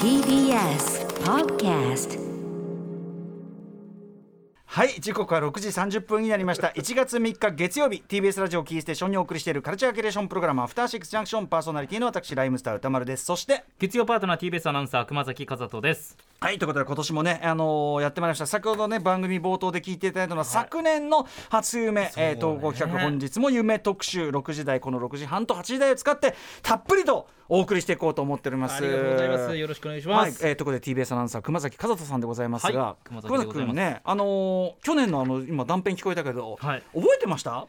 TBS Podcast はい時刻は6時30分になりました。1月3日月曜日 TBS ラジオキーステーションにお送りしているカルチャーキュレーションプログラムアフターシックスジャンクションパーソナリティの私ライムスター歌丸です。そして月曜パートナー TBS アナウンサー熊崎和人です。はいということで今年もね、あのーやってまいりました。先ほどね番組冒頭で聞いていただいたのは、昨年の初夢、えー統合企画本日も夢特集6時台この6時半と8時台を使ってたっぷりとお送りしていこうと思っております。ありがとうございます。よろしくお願いしはい、ます、えー、ということで TBS アナウンサー熊崎和人さんでございますが、はい熊崎君ねあのー去年のあの今断片聞こえたけど、はい。覚えてました？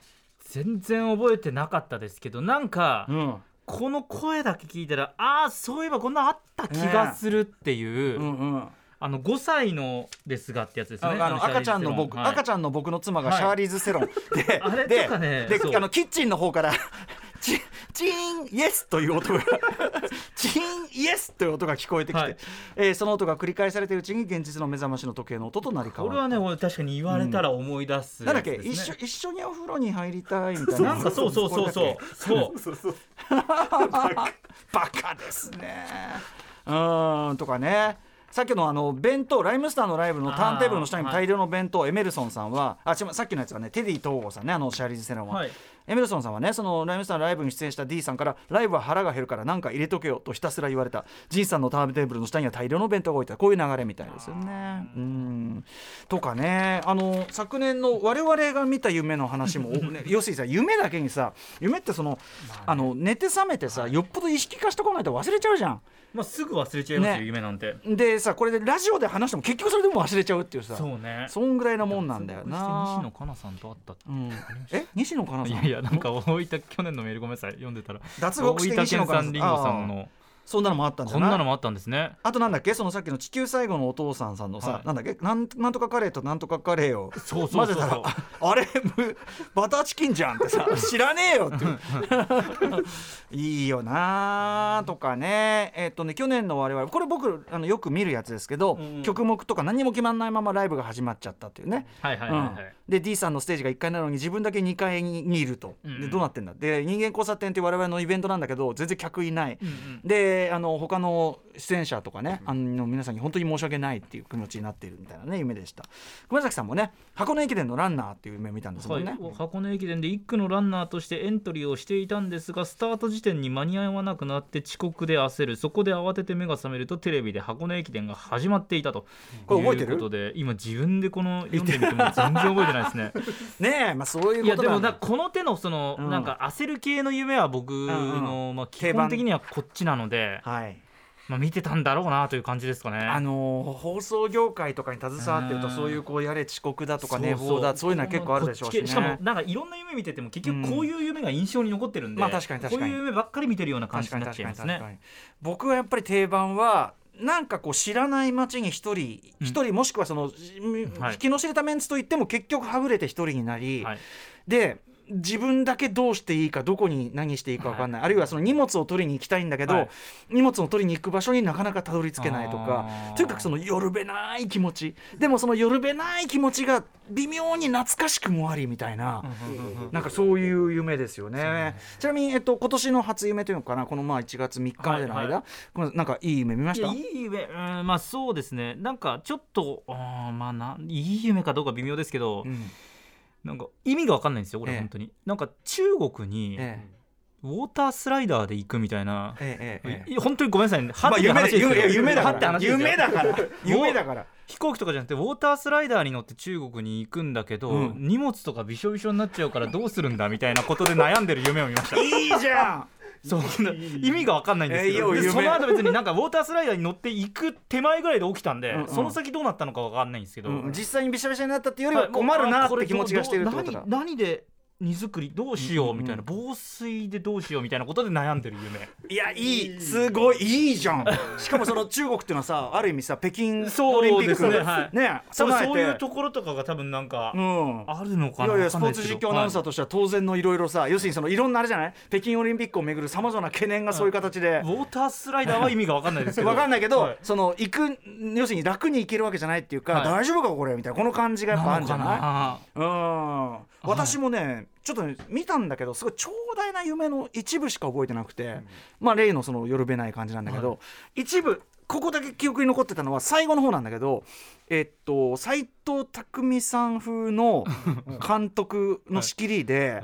全然覚えてなかったですけどなんか、うん。この声だけ聞いたらああそういえばこんなあった気がするっていう、うんうん。あの5歳のですがってやつですねああの赤ちゃんの僕、赤ちゃゃんの僕の妻がはい。シャーリーズ・セロン、で あれでねであのキッチンの方からチチーンイエスという音が チーンイエスという音が聞こえてきて、はい。えーその音が繰り返されているうちに現実の目覚ましの時計の音となり変わるこれはね俺確かに言われたら思い出すなん。だっけ、一緒一緒にお風呂に入りたいみたいな。なんかそうそうそうそう。そう。バカですねう。ーんとかねさっきのあの弁当ライムスターのライブのターンテーブルの下にも大量の弁当、エメルソンさんはあ違う。さっきのやつはねテディ東郷さんねあのシャーリーズ・セロンは、はいエメルソンさんはねそのライムスターのライブに出演した D さんからライブは腹が減るから何か入れとけよとひたすら言われた。ジンさんのターンテーブルの下には大量の弁当が置いてこういう流れみたいですよね。うん。とかねあの昨年の我々が見た夢の話も、ね、要するにさ夢だけにさ夢ってその,、あの寝て覚めてさよっぽど意識化してこないと忘れちゃうじゃん。まあすぐ忘れちゃいますよ、ね夢なんて。でさこれでラジオで話しても結局それでも忘れちゃうっていうさそうね。そんぐらいなもんなんだよな。西野カナさんと会ったってうん、え？西野カナさん？いやいやなんか大分去年のメールごめんなさい読んでたら。脱獄して大分県産リンゴさんのそんなのもあったんじゃな。いこんなのもあったんですね。あとなんだっけ？そのさっきの地球最後のお父さんさんのさ、はい。なんだっけ？なんなんとかカレーとなんとかカレーをそうそうそうそう。混ぜたらああれ？む バターチキンじゃんってさ知らねえよって。いういいよなーとかね。えっとね去年の我々これ僕あのよく見るやつですけど、うん曲目とか何も決まんないままライブが始まっちゃったっていうね。はいはいはいはい、うん。で D さんのステージが1階なのに自分だけ2階にいると、うん。でどうなってんだ？で人間交差点って我々のイベントなんだけど全然客いない、うんうん。であの他の出演者とかねあの皆さんに本当に申し訳ないっていう気持ちになっているみたいなね夢でした。熊崎さんもね箱根駅伝のランナーっていう夢を見たんですもはい。んね、、箱根駅伝で1区のランナーとしてエントリーをしていたんですがスタート時点に間に合わなくなって遅刻で焦る。そこで慌てて目が覚めるとテレビで箱根駅伝が始まっていたとこれ覚えてる？いうことで今自分でこの読んでみても全然覚えてないですね。ねえまあそういういやでもこの手のその、うん。なんか焦る系の夢は僕の、まあ、基本的にはこっちなので、はい。まあ、見てたんだろうなという感じですかね。あのー放送業界とかに携わってるとうん。そういうこうやれ遅刻だとか寝坊だそう。いうのは結構あるでしょうしね。しかもなんかいろんな夢見てても結局こういう夢が印象に残ってるんで、まあ確かに確かに。こういう夢ばっかり見てるような感じになっちゃいますね。僕はやっぱり定番はなんかこう知らない街に一人うん。一人もしくはその、はい。引きの知れたメンツといっても結局はぐれて一人になり、はい。で自分だけどうしていいかどこに何していいか分かんない、あるいはその荷物を取りに行きたいんだけど、はい。荷物を取りに行く場所になかなかたどり着けないとかとにかくその夜べない気持ち。でもその夜べない気持ちが微妙に懐かしくもありみたいな。なんかそういう夢ですよね。ちなみに、えっと、今年の初夢というのかな、このまあ1月3日までの間、はいはこのなんかいい夢見ました？いやいい夢うんまあそうですね。なんかちょっとあーまあないい夢かどうか微妙ですけど、うんなんか意味が分かんないんですよこれええ。本当に、なんか中国にえウォータースライダーで行くみたいな、ええええ本当にごめんなさいね。はまあって話ですけど、夢だから。夢だから。夢だから。飛行機とかじゃなくてウォータースライダーに乗って中国に行くんだけど、うん。荷物とかびしょびしょになっちゃうからどうするんだみたいなことで悩んでる夢を見ました。いいじゃんそう意味が分かんないんですけど、えーその後別になんかウォータースライダーに乗って行く手前ぐらいで起きたんで、うんうん。その先どうなったのか分かんないんですけど、うん実際にびしゃびしゃになったっていうよりははい困るなって気持ちがしているってことだ何で荷造りどうしようみたいな、うん防水でどうしようみたいなことで悩んでる夢。いやいい。すごいいいじゃん。しかもその中国っていうのはさ ある意味さ北京オリンピックですねはそういうところとかが多分なんかうん。あるのかないやいやスポーツ実況アナウンサーはとしては当然のいろいろさ要するにそのいろんなあれじゃない？北京オリンピックをめぐるさまざまな懸念がそういう形でい。ウォータースライダーは意味が分かんないですけど。分かんないけど、はい。その行く要するに楽に行けるわけじゃないっていうか、はい。大丈夫かこれ？みたいな。この感じがやっぱあるんじゃない？なうん。私もねちょっとね見たんだけどすごい長大な夢の一部しか覚えてなくて、まあ例のその夜べない感じなんだけど、一部ここだけ記憶に残ってたのは最後の方なんだけどえっと斎藤工さん風の 監督の仕切りで、はい。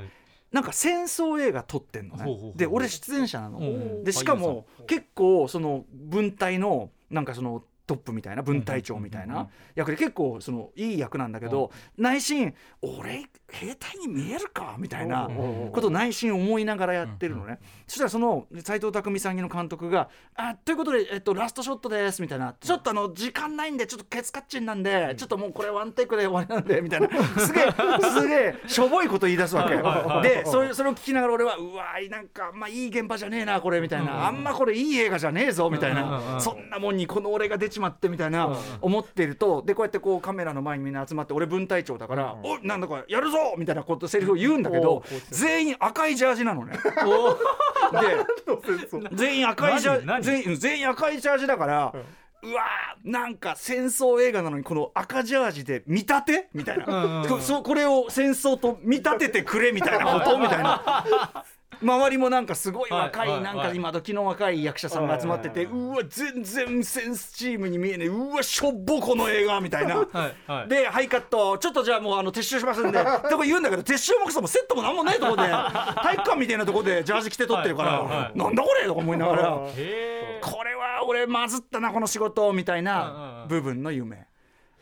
なんか戦争映画撮ってんのね。で俺出演者なの。でしかも結構その文体のなんかそのトップみたいな分隊長みたいな。ん役で結構そのいい役なんだけど内心俺兵隊に見えるかみたいなことを内心思いながらやってるのね。そしたらその斎藤工さんの監督が「あということで、えっと、ラストショットです」みたいな「ちょっとあの時間ないんでちょっとケツカッチンなんでちょっともうこれワンテイクで終わりなんで」みたいな。すげえすげえしょぼいこと言い出すわけ。でそれそれを聞きながら俺は「うわーなんかまあいい現場じゃねえなこれ」みたいな「あんまこれいい映画じゃねえぞ」みたいな。そんなもんにこの俺が出ちまってみたいな思ってるとでこうやってこうカメラの前にみんな集まって俺分隊長だから「おなんだかやるぞ!」みたいなことセリフを言うんだけど全員赤いジャージなのね。で全員赤いジャージ全員赤いジャージだから、うわーなんか戦争映画なのにこの赤ジャージで見立てみたいな、うんうんこれを戦争と見立ててくれみたいなことみたいな。周りもなんかすごい若はいはいい。なんか今時の若い役者さんが集まっててはいうわ全然センスチームに見えねえ。うわしょっぼこの映画みたいな。はいはい。で、ハイカット、ちょっとじゃあもうあの撤収しますんで、とか言うんだけど、撤収もくそもセットもなんもないとこで、体育館みたいなとこでジャージ着て撮ってるから、いなんだこれとか思いながら、これは俺まずったな、この仕事みたいなん。部分の夢。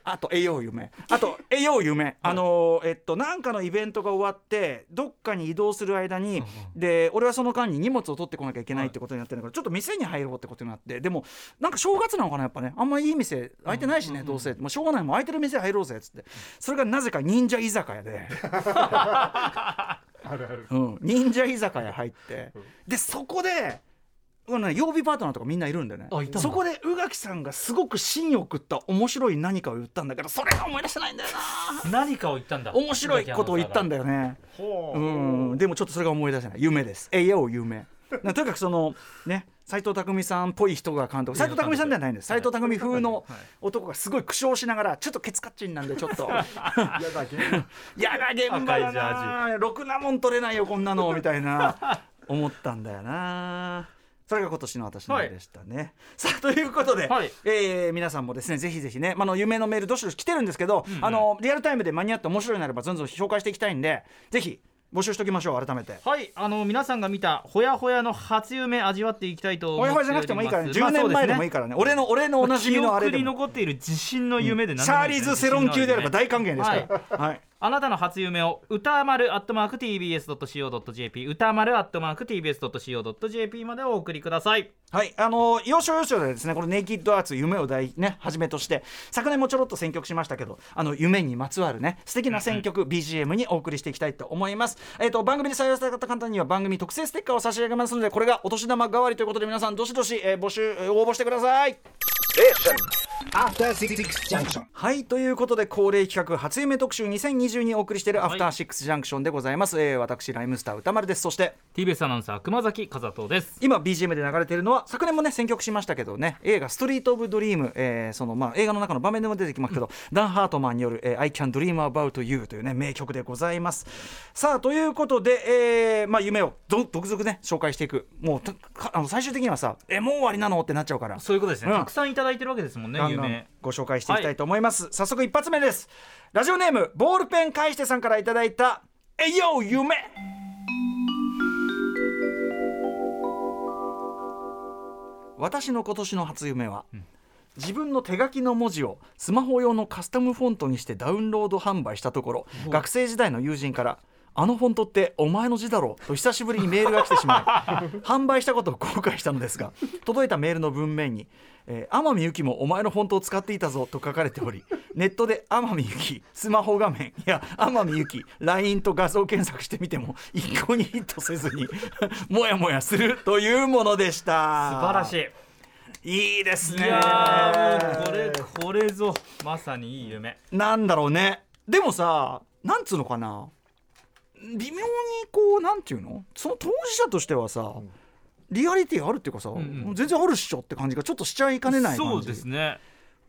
あと栄養夢。あと栄養夢。あのーえっとなんかのイベントが終わってどっかに移動する間に、で俺はその間に荷物を取ってこなきゃいけないってことになってるから、ちょっと店に入ろうってことになってでもなんか正月なのかなやっぱね。あんまいい店開いてないしね、どうせ。もうしょうがないもう開いてる店入ろうぜっつって。それがなぜか忍者居酒屋で、あるある。うん、忍者居酒屋入って。でそこで。うんね、曜日パートナーとかみんないるんだよね。あいたんだ。そこで宇垣さんがすごく芯を食った面白い何かを言ったんだけどそれが思い出せないんだよな。何かを言ったんだ。面白いことを言ったんだよねうん。でもちょっとそれが思い出せない。夢です。えいよ夢。なとにかくそのね斎藤工さんっぽい人が監督。斎藤工さんではないんです斎藤工風の男がすごい苦笑しながらちょっとケツカッチンなんでちょっと。やだ現場だな。ろくなもん取れないよこんなの。みたいな。思ったんだよなそれが今年の私の夢でしたね、さあということで、はい。えー皆さんもですねぜひぜひね、まあ、あの夢のメールどしどし来てるんですけど、あのリアルタイムで間に合って面白いなればどんどん紹介していきたいんでぜひ募集しておきましょう改めて。はい。あの皆さんが見たほやほやの初夢味わっていきたいとほやほやじゃなくてもいいからね10年前でもいいからね,、俺の俺のおなじみのあれでも。記憶に残っている自信の夢で何シャーリーズ・セロン級であれば大歓迎ですから、はいあなたの初夢を歌丸アットマーク TBS.CO.JP 歌丸アットマーク TBS.CO.JP までお送りください。はい、あの要所要所でですねこの「ネイキッドアーツ夢を題ねはじめとして昨年もちょろっと選曲しましたけどあの夢にまつわるね素敵な選曲 BGM にお送りしていきたいと思います、えっ、と番組で採用された方には番組特製ステッカーを差し上げますのでこれがお年玉代わりということで皆さんどしどし、えー募集応募してください。はいということで恒例企画初夢特集2020にお送りしているアフターシックスジャンクションでございます、えー私ライムスター歌丸です。そして TBS アナウンサー熊崎和人です。今 BGM で流れているのは昨年もね選曲しましたけどね映画「ストリート・オブ・ドリーム」えーそのまあ映画の中の場面でも出てきますけど、ダン・ハートマンによる、えー「I Can Dream About You」というね名曲でございます。さあということで、えーまあ、夢をど続々ね紹介していく。もうたかあの最終的にはさ「えもう終わりなの?」ってなっちゃうから。そういうことですね、うん。たくさんいただいてるわけですもんねガンガン夢ご紹介していきたいと思います、早速一発目です。ラジオネームボールペン返してさんからいただいた「えいよ夢」私の今年の初夢は、自分の手書きの文字をスマホ用のカスタムフォントにしてダウンロード販売したところ学生時代の友人から「あのフォントってお前の字だろ」と久しぶりにメールが来てしまい 販売したことを後悔したのですが届いたメールの文面に「えー天海祐希もお前のフォントを使っていたぞ」と書かれており ネットで天海祐希スマホ画面いや天海祐希 LINE と画像検索してみても一向にヒットせずにもやもやするというものでした。素晴らしい。いいですね。いやーもうこれこれぞまさにいい夢。なんだろうね。でもさなんつうのかな微妙にこうなんていうの？その当事者としてはさ、リアリティあるっていうかさ、んうん。全然あるっしょって感じがちょっとしちゃいかねない感じ。そうですね。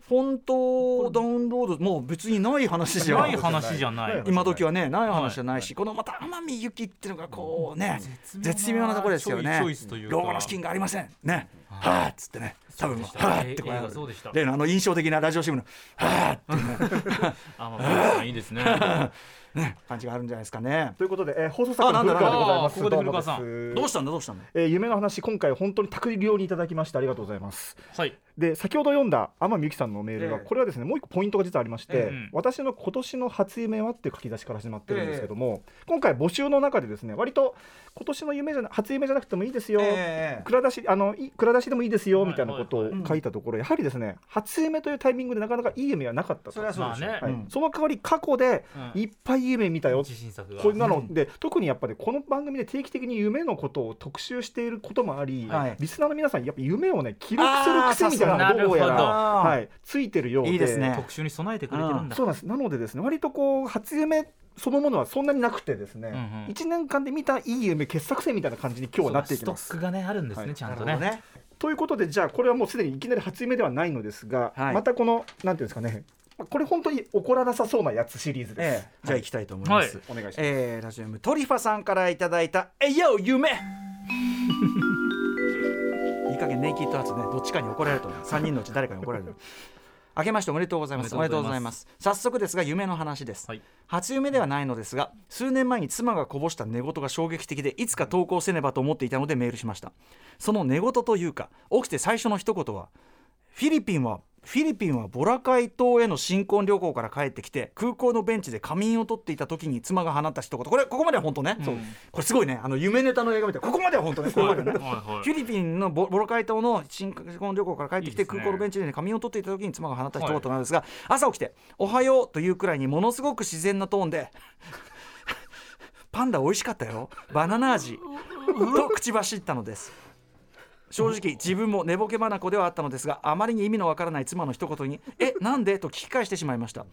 フォントダウンロードもう別にない話じゃんない話じゃない。今時はねない話じゃないし、このまた天海祐希っていうのがこうね絶妙なところですよね。チョイスというか。老後の資金がありません。ね。はあっつってね。多分はあってこう映画そうでした。例のあの印象的なラジオ CM のはあって いいですね ね。感じがあるんじゃないですかね。ということで、えー放送作家の古川でございます。ここで古川さん。どうしたんだどうしたんだ。えー夢の話今回本当に託りにいただきましてありがとうございます。はいで先ほど読んだ天海祐希さんのメールが、ええ。これはですねもう一個ポイントが実はありまして、ええ私の今年の初夢はっていう書き出しから始まってるんですけども、今回募集の中でですね割と今年の夢じゃな初夢じゃなくてもいいですよ、ええ蔵出しあのい蔵出しでもいいですよはいみたいなことをはいはい書いたところ、やはりですね初夢というタイミングでなかなかいい夢はなかったと。それはそうでしょまあね。はい。うん。その代わり過去でうん。いっぱいいい夢見たよ、自信作が。こんなの。で特にやっぱりこの番組で定期的に夢のことを特集していることもあり、はい。リスナーの皆さんやっぱ夢をね記録する癖みたいなのがど。うやら、はい、ついてるようで。いいですね。特集に備えてくれてるんだ。そうなんです。なのでですね割とこう初夢そのものはそんなになくてですね、うんうん。1年間で見たいい夢傑作選みたいな感じに今日はなっていきます。ストッ。クがねあるんですはい。ねちゃんとね。ね。ということでじゃあこれはもうすでにいきなり初夢ではないのですが、はい。またこのなんていうんですかねこれ本当に起こらなさそうなやつシリーズです。ええ。じゃあ行きたいと思います、はい。お願いします。えーラジオネームトリファさんからいただいた「えいよ夢」いい加減ネイキッドハーツねどっちかに怒られると思う。3人のうち誰かに怒られる。明けましておめでとうございます。おおめでめでとうございまとうございます。早速ですが夢の話です、はい。初夢ではないのですが数年前に妻がこぼした寝言が衝撃的でいつか投稿せねばと思っていたのでメールしました。その寝言というか起きて最初の一言はフィリピンはフィリピンはボラカイ島への新婚旅行から帰ってきて空港のベンチで仮眠を取っていた時に妻が放った一言。これここまでは本当ね、そう。これすごいね。あの夢ネタの映画みたい。ここまでは本当ね。ね。はい。はい。フィリピンのボボロカイ島の新婚旅行から帰ってきてね空港のベンチで、ね、仮眠を取っていた時に妻が放った一言なんですが、朝起きて「おはよう」というくらいにものすごく自然なトーンで「パンダ美味しかったよ。バナナ味」と口走ったのです。正直自分も寝ぼけ眼ではあったのですがあまりに意味のわからない妻の一言に「えなんで?」と聞き返してしまいました。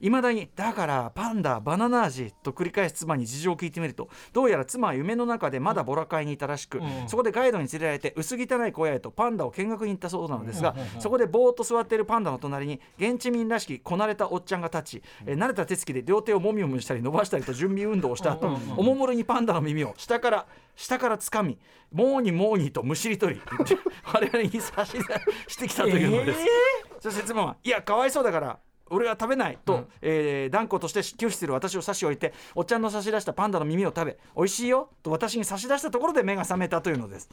いまだに「だからパンダバナナ味」と繰り返す妻に事情を聞いてみるとどうやら妻は夢の中でまだボラカイにいたらしく、うん。そこでガイドに連れられて薄汚い小屋へとパンダを見学に行ったそうなのですが、そこでぼーっと座っているパンダの隣に現地民らしきこなれたおっちゃんが立ち、えー慣れた手つきで両手をもみもみしたり伸ばしたりと準備運動をした後、おもむろにパンダの耳を下から下から掴みモーニモーニとむしり取り我々に差し出してきたというのです、そして妻は「いやかわいそうだから俺は食べないと、えー断固として拒否する私を差し置いておっちゃんの差し出したパンダの耳を食べ美味しいよと私に差し出したところで目が覚めたというのです。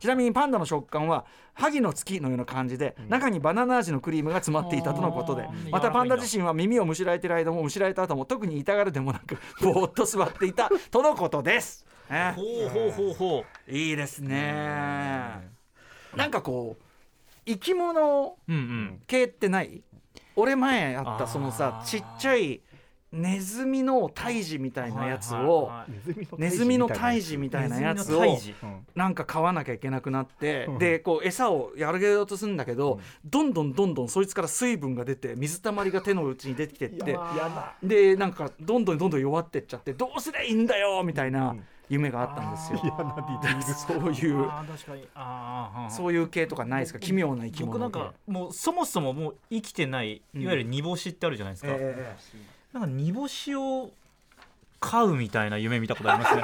ちなみにパンダの食感は萩の月のような感じで、中にバナナ味のクリームが詰まっていたとのことでまたパンダ自身は耳をむしられている間もむしられた後も特に痛がるでもなくぼーっと座っていたとのことです、ねほうほうほうほいいですね。なんかこう生き物ううんうん系ってない？俺前あったそのさちっちゃいネズミの胎児みたいなやつをはいはいはいネズミの胎児みたいなやつ。をなんか飼わなきゃいけなくなってうん。でこう餌をやるげようとするんだけどどんどんどんどんそいつから水分が出て水たまりが手の内に出てきてって。でなんかどんどんどんどん弱ってっちゃってどうすりゃいいんだよみたいな夢があったんですよ。そういう。ああーそういう系とかないですか奇妙な生き物僕なんかもうそもそももう生きてないいわゆる煮干しってあるじゃないですか、え。なんか煮干しを飼うみたいな夢見たことありますね。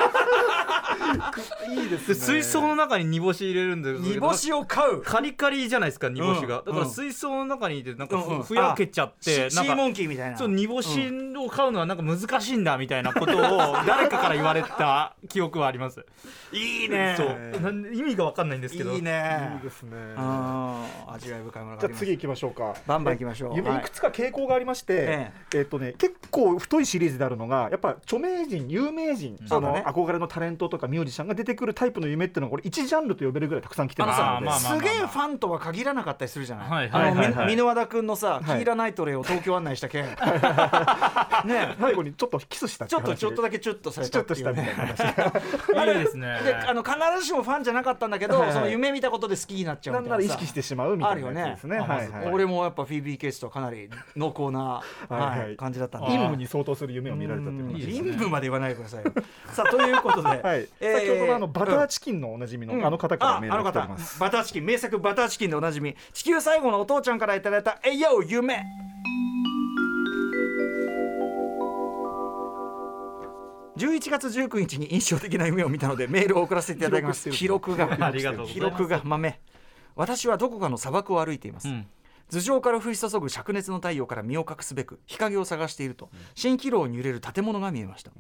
いいですで水槽の中に煮干し入れるんでえ煮干しを飼う？カリカリじゃないですか煮干しが、うん。だからうん水槽の中にいてなんかふ,、うんうん。ふやけちゃってなんかシシーモンキーみたいな。そう煮干しを飼うのはなんか難しいんだみたいなことを誰かから言われた記憶はあります。いいね。そう。なん意味が分かんないんですけど。いいね。いいですね。味わい深いものがあります。じゃあ次行きましょうか。バンバン行きましょう。はい夢いくつか傾向がありまして、え。えっとね結構太いシリーズであるのがやっぱ著名人有名人、あのそうだね。憧れのタレントとかミュージシャンが出てくるタイプの夢っていうのはこれ一ジャンルと呼べるぐらいたくさん来てます。あのさ、まあまあまあまあ。すげえファンとは限らなかったりするじゃない、はいあの、はいはい。はいみ箕輪田君のさ、はいキーラナイトレイを東京案内した件。ね最後にちょっとキスしたってちょっと話ちょっとだけチュッとされちょっとしたたっていうみたいなね話。いいですね。であの必ずしもファンじゃなかったんだけど、はいはい。その夢見たことで好きになっちゃうみたいなさ。なら意識してしまうみたいなやつですね。あるよね。はいはい。俺もやっぱフィービーケースとかなり濃厚な、はいははいい、感じだったんで。陰夢に相当する夢を見られたっていうですね陰部まで言わないでくださいよ。さあということで、はい、えー先ほどのあのバターチキンのおなじみの、うん。あの方からメールが来てます、バターチキン名作バターチキンでおなじみ。地球最後のお父ちゃんからいただいた「えいよ夢」11月19日に印象的な夢を見たのでメールを送らせていただきます。記録が記録が豆。私はどこかの砂漠を歩いています、うん頭上から降り注ぐ灼熱の太陽から身を隠すべく日陰を探していると蜃気楼に揺れる建物が見えました。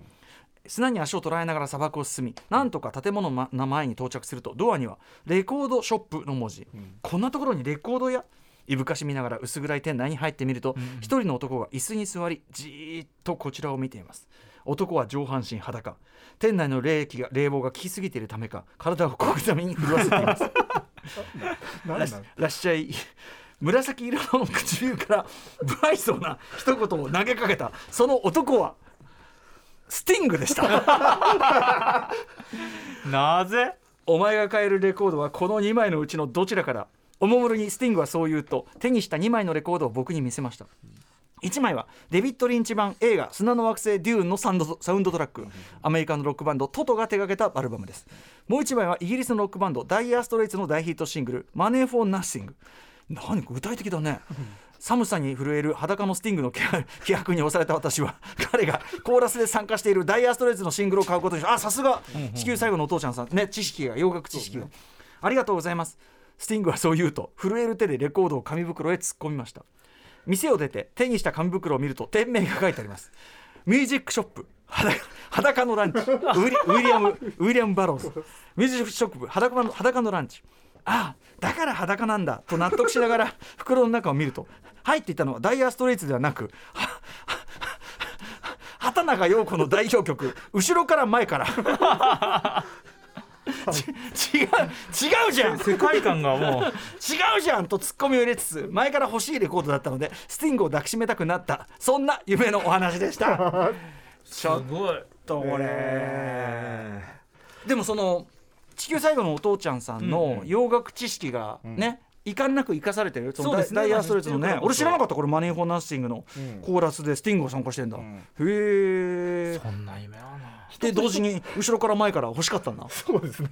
砂に足を捉えながら砂漠を進みなんとか建物のま前に到着するとドアにはレコードショップの文字、こんなところにレコード屋？いぶかしみながら薄暗い店内に入ってみると一、人の男が椅子に座りじーっとこちらを見ています。男は上半身裸。店内の冷気が冷房が効きすぎているためか体を小刻みに震わせています。らっしゃい紫色の唇から 不愛想な一言を投げかけた。その男はスティングでした。なぜ？お前が買えるレコードはこの2枚のうちのどちらから？おもむろにスティングはそう言うと手にした2枚のレコードを僕に見せました。1枚はデビッド・リンチ版映画「砂の惑星デューン」のサウンドトラック。アメリカのロックバンドトトが手掛けたアルバムです。もう1枚はイギリスのロックバンドダイアーストレイツの大ヒットシングル「マネー・フォー・ナッシング」何具体的だね。寒さに震える裸のスティングの気気迫に押された私は 彼がコーラスで参加しているダイアーストレイツのシングルを買うことにしあさすが。地球最後のお父ちゃんさん。ね知識が洋楽知識が、ありがとうございます。スティングはそう言うと震える手でレコードを紙袋へ突っ込みました。店を出て手にした紙袋を見ると店名が書いてあります。ミュージックショップ。裸裸のランチ。ウィリウィリアムウィリアム・バローズ。ミュージックショップ裸の裸のランチああだから裸なんだと納得しながら 袋の中を見ると入っていたのはダイヤーストレイツではなく畑中陽子の代表曲後ろから前から。ち違う違うじゃん。世界観がもう。違うじゃんとツッコミを入れつつ前から欲しいレコードだったのでスティングを抱きしめたくなった。そんな夢のお話でした。ちすごい。とこれ、でもその地球最後のお父ちゃんさんの洋楽知識がね、遺憾なく生かされてる。そのダイヤーストレートのね俺知らなかったこれマネー・フォー・ナッシングの。うん。コーラスでスティングが参加してんだ、ん。へえそんな夢あるなで同時に後ろから前から欲しかったんだ そうですね。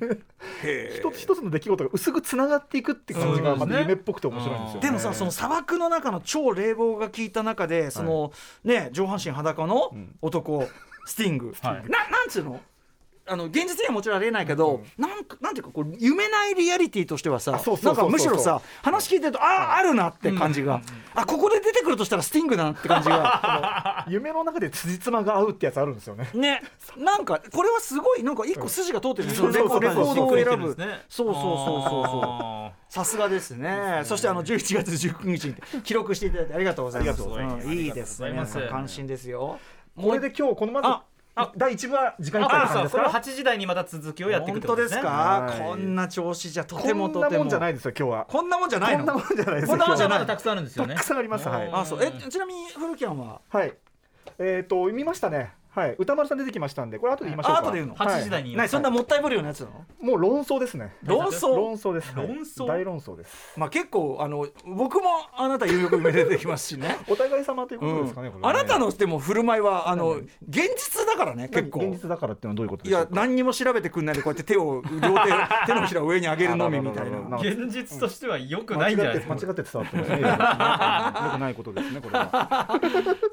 へ一つ一つの出来事が薄くつながっていくって感じがまた夢っぽくて面白いんですよね。でもさその砂漠の中の超冷房が効いた中でその、ね上半身裸の男、スティング、はなんつうの？あの現実にはもちろんありえないけど、なんかなんていうかこう夢ないリアリティとしてはさなかうんそうそう。むしろさ話聞いてるとあああるなって感じが、あここで出てくるとしたらスティングだなって感じが。夢の中で辻褄が合うってやつあるんですよね。ね。なんかこれはすごいなんか一個筋が通ってるんですよ、うそうレコードを選ぶそうそうそうそうそう。あさすがですね。そしてあの11月19日に記録していただいてありがとうございます。いいいですね。ありがとうございます。皆さん関心ですよ。これで今日このまず第一部は時間いっーぱいってあそうこれは感じですか？8時台にまた続きをやっていくとですか、はいこんな調子じゃとこてもとても。んなもんじゃないですよ今日はこんなもんじゃないの？こんなもんじゃないですよこんなもんじゃ今日は。まだたくさんあるんですよね。たくさんあります。はい。あそう。えちなみに古木ゃんは？はい。えっと見ましたねはい。歌丸さん出てきましたんでこれ後で言いましょうか。あ後で言うの？はい。8時台に。何そんなもったいぶるようなやつなの、もう論争ですね。論争論争ですはい論争？大論争です。まあ結構あの僕もあなた有力夢出てきますしね。お互い様ということですかねこれねあなたのでも振る舞いはあの現実だからね結構。何現実だからっていうのはどういうこといや何にも調べてくんないでこうやって手を両手 手のひらを上に上げるのみみたいな。現実としては良くないんじゃないですかって間違って伝わってますね。よくないことですねこれは。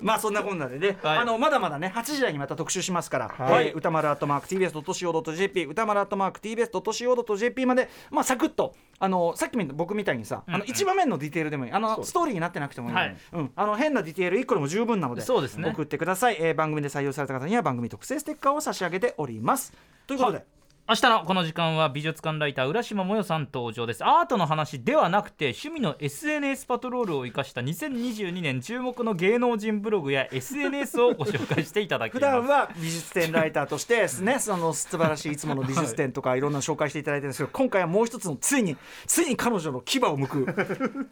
まあそんなこんなでね、はい。あのまだまだね8時台にまた特集しますから、はい。えー歌丸アットマーク TBS.CO.JP 歌丸アットマーク TBS.CO.JP までまあサクッとあのさっきみ僕みたいにさ、あの一場面のディテールでもいい。あのストーリーになってなくてもいいはい。うん、あの変なディテール1個でも十分なのでそうですね。送ってください、えー番組で採用された方には番組特製ステッカーを差し上げております。ということで、明日のこの時間は美術館ライター浦島もよさん登場です。アートの話ではなくて趣味の SNS パトロールを生かした2022年注目の芸能人ブログや SNS をご紹介していただき普ます。段は美術展ライターとしてですねその素晴らしいいつもの美術展とかいろんなの紹介していただいてるんですけど 今回はもう一つのついについに彼女の牙を剥く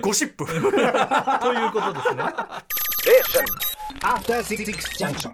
ゴシップ。ということですね。After Six Junction.